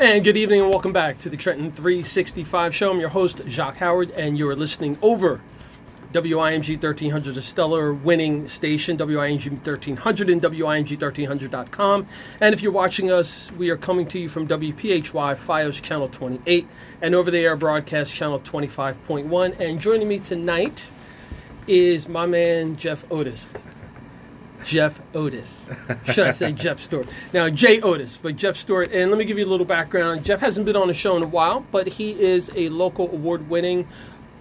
And good evening and welcome back to the Trenton 365 show. I'm your host, Jacques Howard, and you are listening over WIMG 1300, a stellar winning station, WIMG 1300 and WIMG1300.com. And if you're watching us, we are coming to you from WPHY FiOS Channel 28 and over the air broadcast channel 25.1. And joining me tonight is my man, Jeff Otis. Jeff Otis. Should I say Jeff Stewart? Now, Jay Otis, but Jeff Stewart. And let me give you a little background. Jeff hasn't been on the show in a while, but he is a local award winning,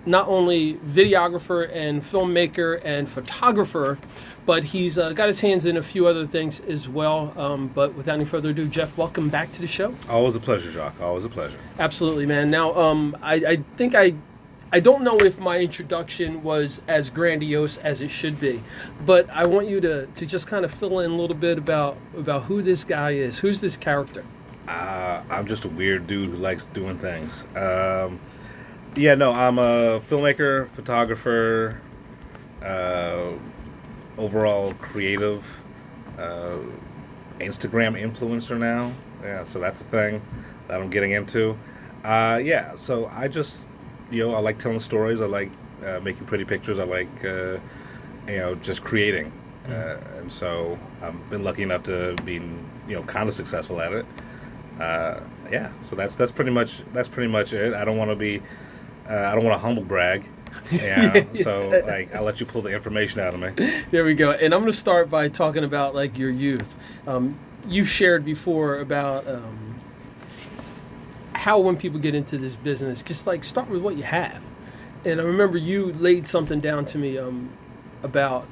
not only videographer and filmmaker and photographer, but he's uh, got his hands in a few other things as well. Um, but without any further ado, Jeff, welcome back to the show. Always a pleasure, Jacques. Always a pleasure. Absolutely, man. Now, um, I, I think I I don't know if my introduction was as grandiose as it should be, but I want you to, to just kind of fill in a little bit about about who this guy is. Who's this character? Uh, I'm just a weird dude who likes doing things. Um, yeah, no, I'm a filmmaker, photographer, uh, overall creative, uh, Instagram influencer now. Yeah, so that's a thing that I'm getting into. Uh, yeah, so I just you know, I like telling stories. I like uh, making pretty pictures. I like, uh, you know, just creating. Uh, mm-hmm. and so I've been lucky enough to be, you know, kind of successful at it. Uh, yeah, so that's that's pretty much that's pretty much it. I don't want to be, uh, I don't want to humble brag. Yeah, so like I'll let you pull the information out of me. There we go. And I'm going to start by talking about like your youth. Um, you've shared before about. Um, how when people get into this business, just like start with what you have. And I remember you laid something down to me um, about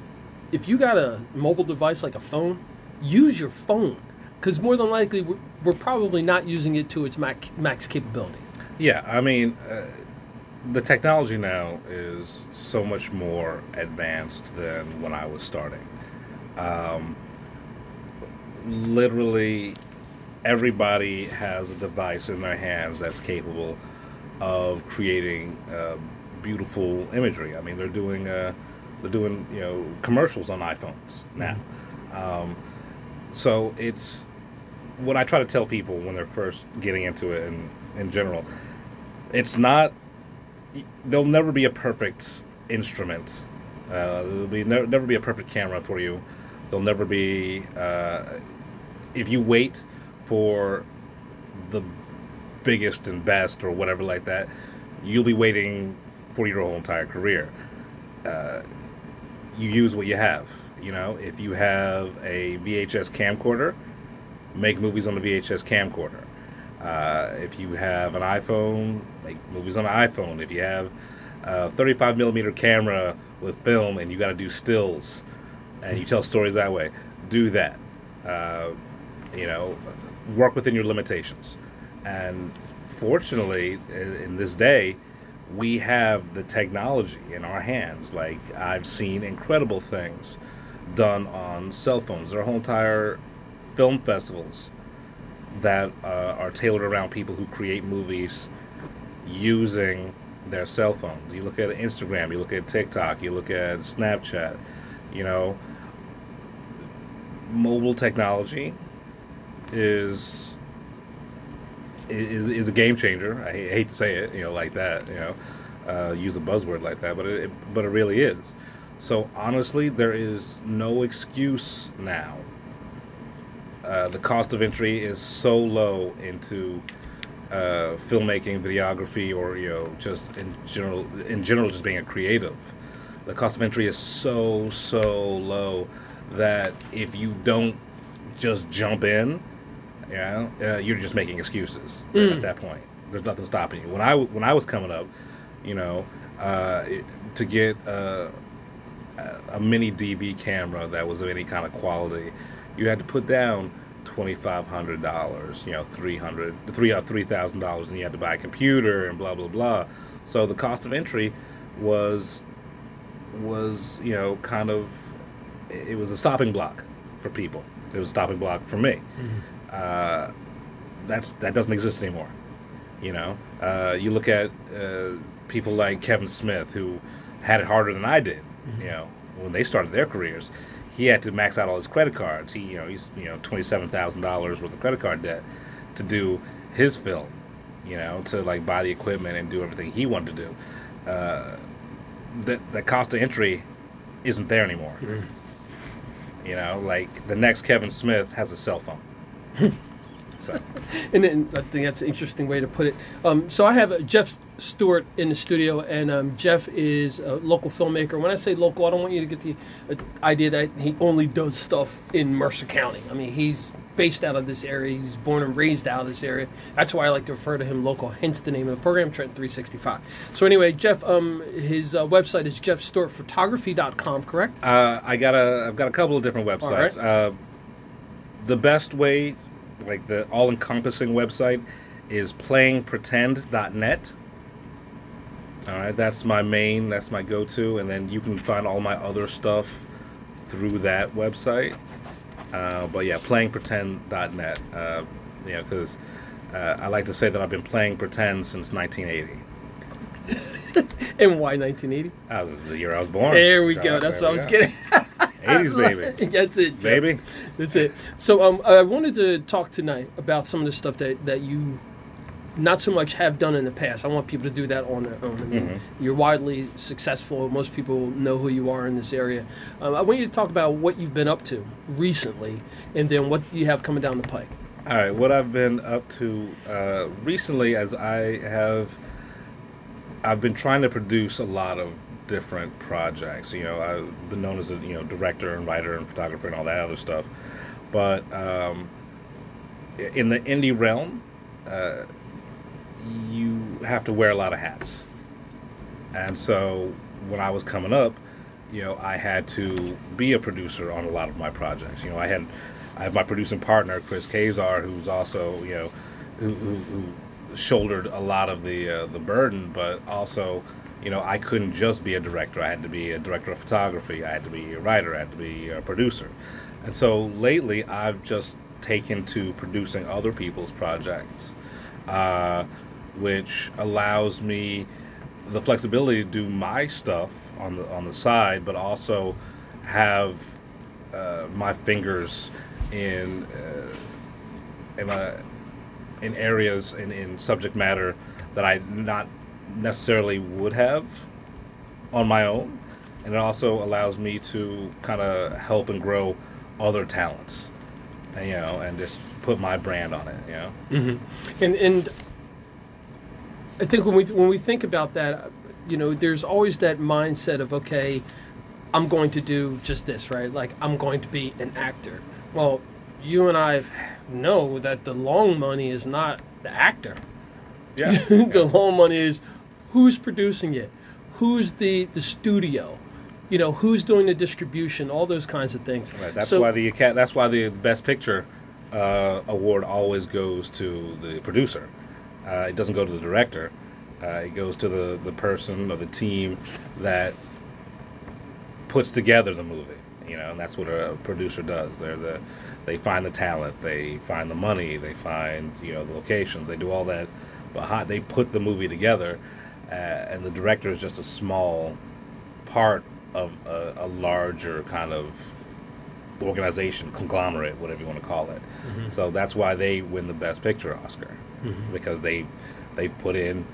if you got a mobile device like a phone, use your phone because more than likely we're, we're, probably not using it to its max, max capabilities. Yeah, I mean, uh, the technology now is so much more advanced than when I was starting. Um, literally, everybody has a device in their hands that's capable of creating uh, beautiful imagery. I mean, they're doing uh, they're doing you know commercials on iPhones now. Um, so it's what I try to tell people when they're first getting into it, and in general, it's not. There'll never be a perfect instrument. Uh, there'll be never, never be a perfect camera for you. There'll never be. Uh, if you wait for the biggest and best or whatever like that, you'll be waiting for your whole entire career. Uh, you use what you have. You know, if you have a VHS camcorder, make movies on the VHS camcorder. Uh, if you have an iPhone, make movies on an iPhone. If you have a 35 millimeter camera with film and you got to do stills and you tell stories that way, do that. Uh, you know, work within your limitations. And fortunately, in this day, we have the technology in our hands. Like, I've seen incredible things done on cell phones. There are whole entire film festivals that uh, are tailored around people who create movies using their cell phones. You look at Instagram, you look at TikTok, you look at Snapchat, you know, mobile technology is is, is a game changer. I hate to say it, you know, like that, you know, uh, use a buzzword like that, but it, but it really is. So honestly, there is no excuse now. Uh, the cost of entry is so low into uh, filmmaking, videography, or you know, just in general, in general, just being a creative. The cost of entry is so so low that if you don't just jump in, you know, uh, you're just making excuses mm. at that point. There's nothing stopping you. When I when I was coming up, you know, uh, to get a, a mini DV camera that was of any kind of quality, you had to put down twenty five hundred dollars, you know, three hundred, three uh, three thousand dollars, and you had to buy a computer and blah blah blah. So the cost of entry was was you know kind of it was a stopping block for people. It was a stopping block for me. Mm-hmm uh, that's that doesn't exist anymore. You know, uh, you look at uh, people like Kevin Smith who had it harder than I did. Mm-hmm. You know, when they started their careers, he had to max out all his credit cards. He, you know, he's you know twenty seven thousand dollars worth of credit card debt to do his film, you know, to like buy the equipment and do everything he wanted to do. Uh, the the cost of entry isn't there anymore. You know, like the next Kevin Smith has a cell phone. So And then I think that's an interesting way to put it. Um, so I have uh, Jeff Stewart in the studio, and um, Jeff is a local filmmaker. When I say local, I don't want you to get the uh, idea that he only does stuff in Mercer County. I mean, he's based out of this area. He's born and raised out of this area. That's why I like to refer to him local. Hence the name of the program, Trent 365. So anyway, Jeff, um, his uh, website is jeffstewartphotography.com, correct? uh, I got a I've got a couple of different websites. right. Uh, the best way, like the all encompassing website, is playingpretend.net. All right, that's my main, that's my go to, and then you can find all my other stuff through that website. Uh, but yeah, playingpretend.net. Uh, you know, because uh, I like to say that I've been playing pretend since 1980. And why 1980? That was the year I was born. There we So, go. That's there what I was go. getting. 80s baby, That's it, Jeff. baby. That's it. So um, I wanted to talk tonight about some of the stuff that, that you not so much have done in the past. I want people to do that on their own. I mean, You're widely successful. Most people know who you are in this area. Um, I want you to talk about what you've been up to recently, and then what you have coming down the pike. All right, what I've been up to uh, recently, as I have, I've been trying to produce a lot of different projects. You know, I've been known as a you know director and writer and photographer and all that other stuff, but um, in the indie realm, uh, you have to wear a lot of hats, and so when I was coming up, you know, I had to be a producer on a lot of my projects. You know, I had I have my producing partner Chris Kazar, who's also you know who, who, who shouldered a lot of the uh, the burden, but also you know I couldn't just be a director. I had to be a director of photography. I had to be a writer. I had to be a producer. And so lately, I've just taken to producing other people's projects, uh, which allows me the flexibility to do my stuff on the on the side, but also have uh, my fingers in uh, in, a, in areas in, in subject matter that I not necessarily would have on my own, and it also allows me to kind of help and grow other talents, and, you know, and just put my brand on it, you know. Mm-hmm. And and I think when we when we think about that, you know, there's always that mindset of okay, I'm going to do just this, right? Like I'm going to be an actor. Well, you and I know that the long money is not the actor. Yeah. the long money is who's producing it, who's the the studio, you know, who's doing the distribution, all those kinds of things. Right. That's So- why the that's why the best picture uh, award always goes to the producer. Uh, it doesn't go to the director. Uh, it goes to the, the person or the team that puts together the movie. You know, and that's what a producer does. They're the they find the talent, they find the money, they find you know the locations, they do all that behind. They put the movie together, uh, and the director is just a small part of a, a larger kind of organization, conglomerate, whatever you want to call it. So that's why they win the Best Picture Oscar because they they've put in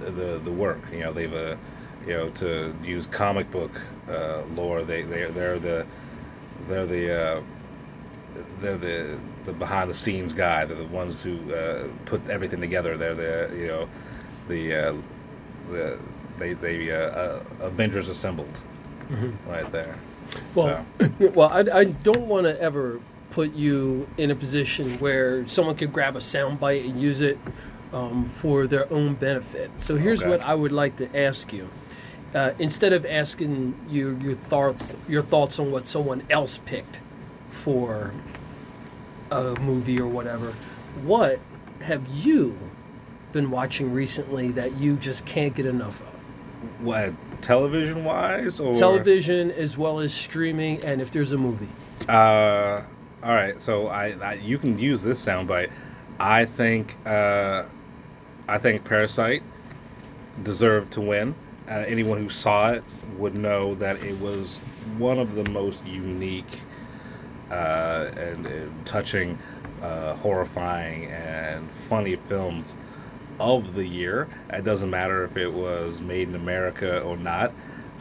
the, the the work. You know, they've uh, you know to use comic book uh, lore. They they they're the they're the uh, they're the the behind the scenes guy. They're the ones who uh, put everything together. They're the you know the uh, the they they uh, uh, Avengers assembled right there. Well, so. well, I, I don't want to ever put you in a position where someone could grab a soundbite and use it um, for their own benefit. So here's Okay. what I would like to ask you. Uh, instead of asking you your thoughts, your thoughts on what someone else picked for a movie or whatever, what have you been watching recently that you just can't get enough of? What television wise or Television as well as streaming, and if there's a movie. Uh, all right. So I, I you can use this soundbite. I think uh, I think Parasite deserved to win. Uh, anyone who saw it would know that it was one of the most unique uh, and, uh touching uh, horrifying and funny films of the year. It doesn't matter if it was made in America or not.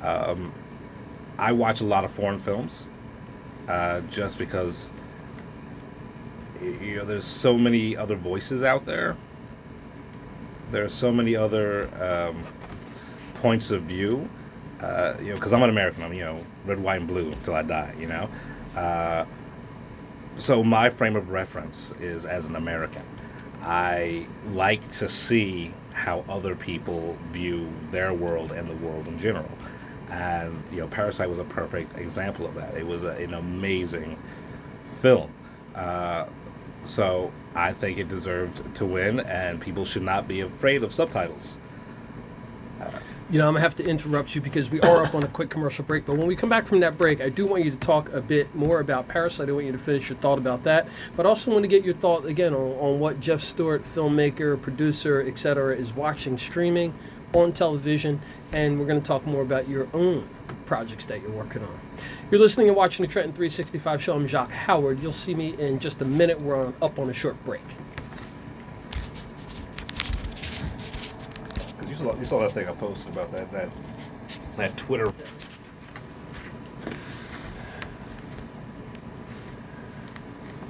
Um, I watch a lot of foreign films uh, just because you know there's so many other voices out there. There are so many other um, points of view. Uh, you know, because I'm an American. I'm you know red, white, and blue until I die. You know, uh, so my frame of reference is as an American. I like to see how other people view their world and the world in general. And you know, Parasite was a perfect example of that. It was a, an amazing film. Uh, so I think it deserved to win, and people should not be afraid of subtitles. You know, I'm gonna have to interrupt you because we are up on a quick commercial break. But when we come back from that break, I do want you to talk a bit more about Parasite. I want you to finish your thought about that, but also want to get your thought again on, on what Jeff Stewart, filmmaker, producer, etc., is watching streaming on television, and we're going to talk more about your own projects that you're working on. You're listening and watching the Trenton 365 show. I'm Jacques Howard. You'll see me in just a minute. We're on, up on a short break. You saw that thing I posted about that that that Twitter.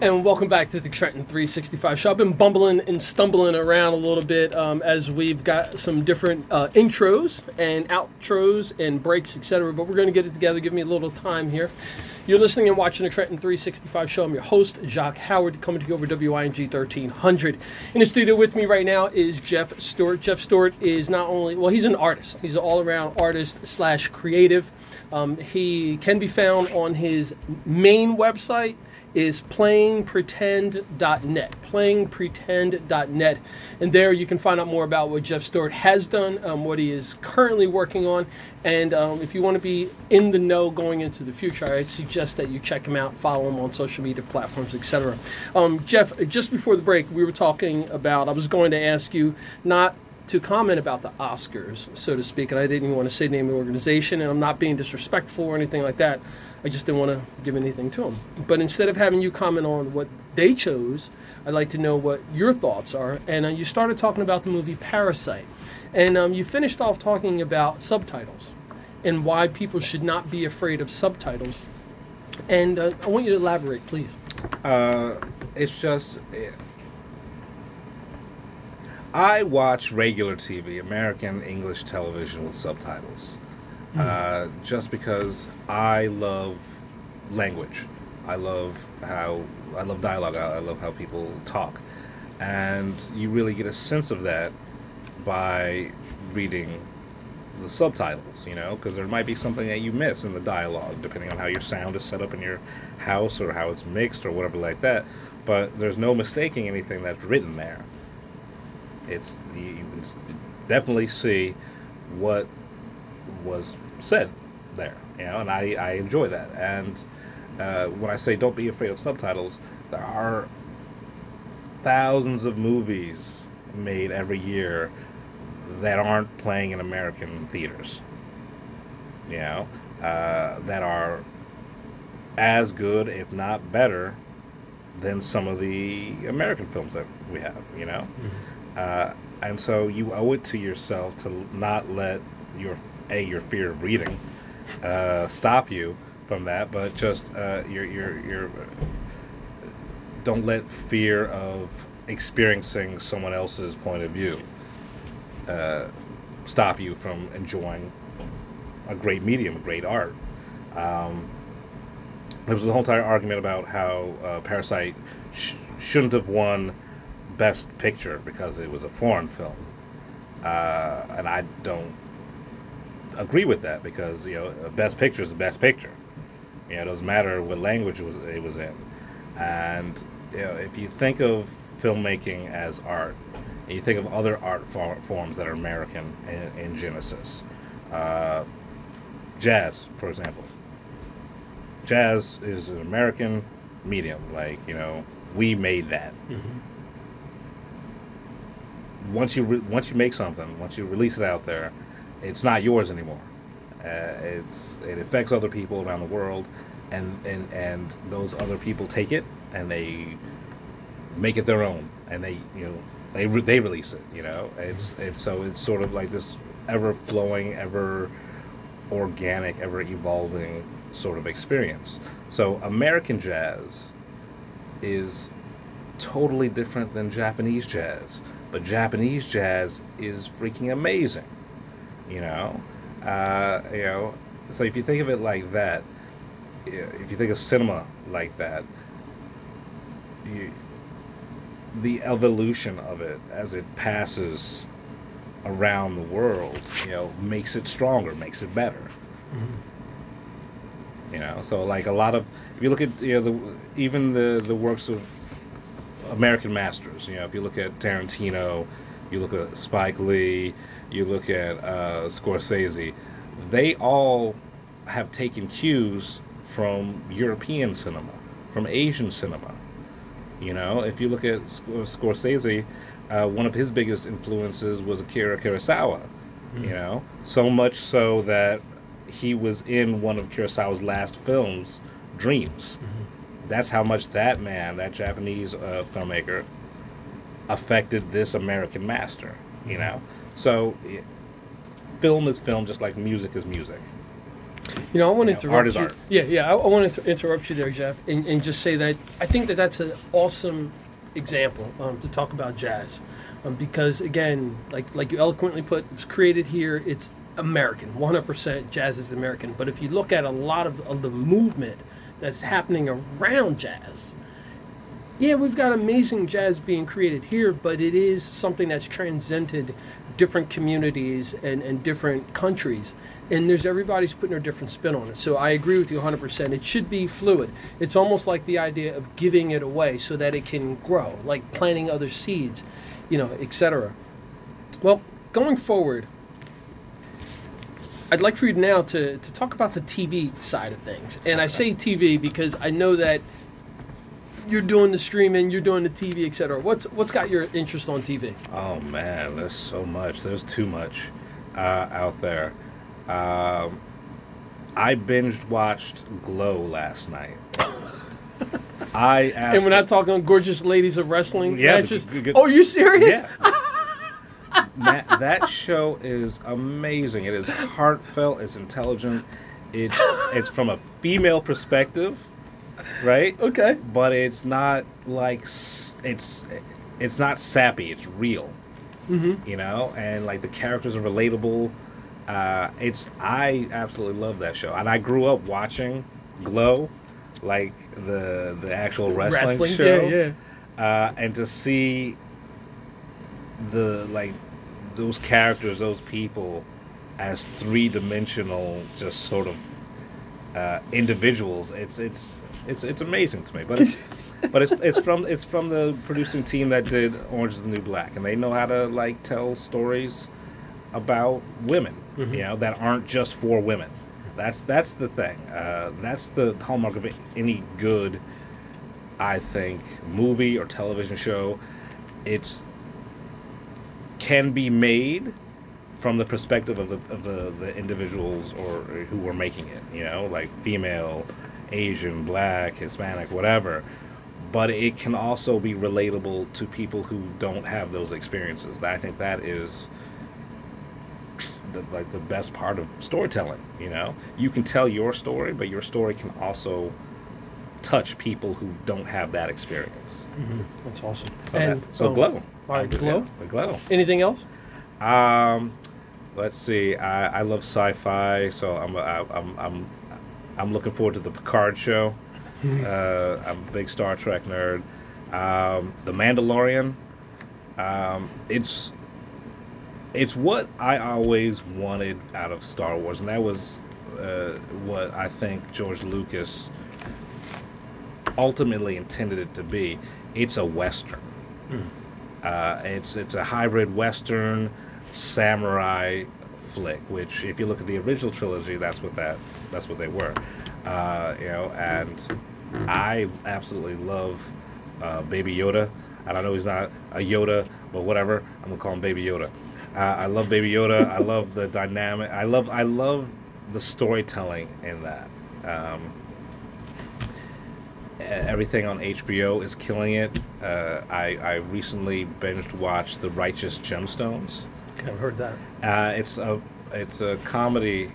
And welcome back to the Trenton 365 show. I've been bumbling and stumbling around a little bit um, as we've got some different uh, intros and outros and breaks, etc. But we're going to get it together. Give me a little time here. You're listening and watching the Trenton 365 show. I'm your host, Jacques Howard, coming to you over WIMG 1300. In the studio with me right now is Jeff Stewart. Jeff Stewart is not only, well, he's an artist. He's an all-around artist slash creative. Um, he can be found on his main website, is playingpretend.net. Playingpretend.net. And there you can find out more about what Jeff Stewart has done, um, what he is currently working on. And um, if you want to be in the know going into the future, I suggest that you check him out, follow him on social media platforms, etc. Um, Jeff, just before the break, we were talking about, I was going to ask you not to comment about the Oscars, so to speak, and I didn't even want to say name the organization, and I'm not being disrespectful or anything like that. I just didn't want to give anything to them. But instead of having you comment on what they chose, I'd like to know what your thoughts are. And uh, you started talking about the movie Parasite, and um, you finished off talking about subtitles and why people should not be afraid of subtitles. And uh, I want you to elaborate, please. Uh, it's just. I watch regular TV, American English television with subtitles, uh, just because I love language. I love how I love dialogue. I love how people talk, and you really get a sense of that by reading the subtitles. You know, because there might be something that you miss in the dialogue, depending on how your sound is set up in your house or how it's mixed or whatever like that. But there's no mistaking anything that's written there it's you can definitely see what was said there you know and i i enjoy that. And uh, when i say don't be afraid of subtitles there are thousands of movies made every year that aren't playing in american theaters you know uh, that are as good if not better than some of the american films that we have you know? Uh, and so you owe it to yourself to not let your a your fear of reading uh, stop you from that, but just uh, your your your don't let fear of experiencing someone else's point of view uh, stop you from enjoying a great medium, great art. Um, there was a whole entire argument about how uh, Parasite sh- shouldn't have won Best Picture because it was a foreign film, uh, and I don't agree with that because you know Best Picture is the Best Picture. You know, it doesn't matter what language it was it was in, and you know if you think of filmmaking as art, and you think of other art for- forms that are American in, in Genesis, uh, jazz, for example. Jazz is an American medium, like you know we made that once you re- once you make something, once you release it out there, it's not yours anymore. Uh, it's it affects other people around the world, and and and those other people take it and they make it their own, and they you know they re- they release it. You know, it's it's so it's sort of like this ever flowing, ever organic, ever evolving sort of experience. So American jazz is totally different than Japanese jazz, but Japanese jazz is freaking amazing. You know, uh, you know. So if you think of it like that, if you think of cinema like that, you, the evolution of it as it passes around the world, you know, makes it stronger, makes it better. You know, so like a lot of if you look at you know the even the the works of American masters, you know, if you look at Tarantino, you look at Spike Lee, you look at uh, Scorsese, they all have taken cues from European cinema, from Asian cinema. You know, if you look at Scorsese, uh, one of his biggest influences was Akira Kurosawa. You know, so much so that he was in one of Kurosawa's last films, Dreams. That's how much that man, that Japanese uh, filmmaker, affected this American master. You know, so film is film, just like music is music. You know, I want to interrupt art is you. art. Yeah, yeah. I, I want to interrupt you there, Jeff, and, and just say that I think that that's an awesome example um, to talk about jazz, um, because again, like like you eloquently put, it was created here. It's American, 100% jazz is American. But if you look at a lot of, of the movement that's happening around jazz, yeah, we've got amazing jazz being created here, but it is something that's transcended different communities and, and different countries. And there's everybody's putting their different spin on it. So I agree with you 100%. It should be fluid. It's almost like the idea of giving it away so that it can grow, like planting other seeds, you know, etc. Well, going forward, I'd like for you now to, to talk about the TV side of things. And I say TV because I know that you're doing the streaming, you're doing the TV, etc. What's what's got your interest on TV? Oh man, there's so much. There's too much uh, out there. Um, I binged watched Glow last night. I And we're not talking on gorgeous ladies of wrestling Yeah, the matches. good- good- oh, you serious? Yeah. that, that show is amazing. It is heartfelt. It's intelligent. It's it's from a female perspective, right? Okay. But it's not like it's it's not sappy. It's real. Mm-hmm. You know, and like the characters are relatable. Uh, it's I absolutely love that show, and I grew up watching Glow, like the the actual wrestling, show Yeah, yeah. uh, and to see the like those characters, those people, as three dimensional, just sort of uh, individuals. It's it's it's it's amazing to me. But it's but it's it's from it's from the producing team that did Orange Is the New Black, and they know how to like tell stories about women, you know, that aren't just for women. That's that's the thing. Uh, that's the hallmark of any good, I think, movie or television show. It's can be made from the perspective of the of the, the individuals or who were making it. You know, like female, Asian, black, Hispanic, whatever. But it can also be relatable to people who don't have those experiences. I think that is the, like the best part of storytelling. You know, you can tell your story, but your story can also touch people who don't have that experience. That's awesome. So, and that, so um, glow. All right, glow. the glow. Anything else? Um, let's see. I, I love sci-fi, so I'm I, I'm I'm I'm looking forward to the Picard show. uh, I'm a big Star Trek nerd. Um, the Mandalorian. Um, it's it's what I always wanted out of Star Wars, and that was uh, what I think George Lucas ultimately intended it to be. It's a western. Uh, it's it's a hybrid western samurai flick. Which, if you look at the original trilogy, that's what that that's what they were. Uh, you know, and I absolutely love uh, Baby Yoda. And I know he's not a Yoda, but whatever. I'm gonna call him Baby Yoda. Uh, I love Baby Yoda. I love the dynamic. I love I love the storytelling in that. Um, everything on HBO is killing it. Uh, I, I recently binged watched The Righteous Gemstones. I've heard that. Uh, it's a it's a comedy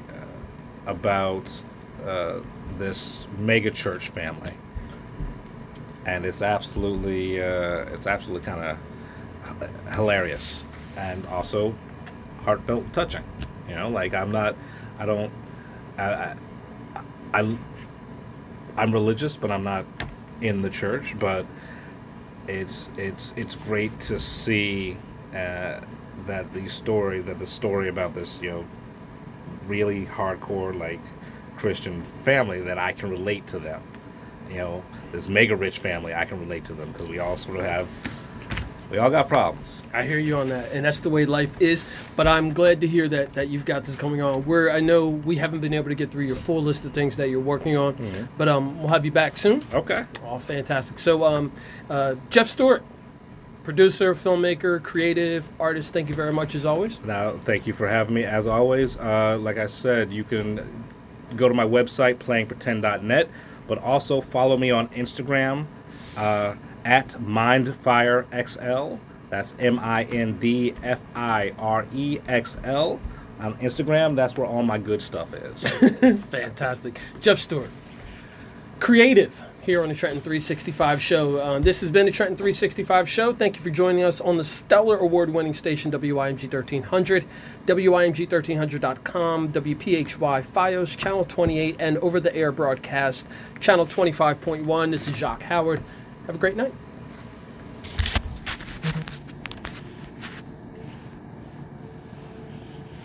about uh, this mega church family, and it's absolutely uh, it's absolutely kind of hilarious and also heartfelt, touching. You know, like I'm not, I don't, I, I, I I'm religious, but I'm not in the church. But it's it's it's great to see uh, that the story that the story about this you know really hardcore like Christian family that I can relate to them. You know, this mega rich family, I can relate to them because we all sort of have we all got problems. I hear you on that, and that's the way life is. But I'm glad to hear that that you've got this coming on. Where I know we haven't been able to get through your full list of things that you're working on, Mhm. but um, we'll have you back soon. Okay. Oh, fantastic! So, um, uh, Jeff Stewart, producer, filmmaker, creative artist. Thank you very much as always. Now, thank you for having me. As always, uh, like I said, you can go to my website, playingpretend.net, but also follow me on Instagram uh, at MindFireXL. That's M I N D F I R E X L. On Instagram, that's where all my good stuff is. Fantastic. Jeff Stewart, creative here on the Trenton 365 show. Uh, this has been the Trenton 365 show. Thank you for joining us on the stellar award winning station WIMG 1300, WIMG1300.com, WPHY Fios, Channel 28, and over the air broadcast, Channel 25.1. This is Jacques Howard. Have a great night.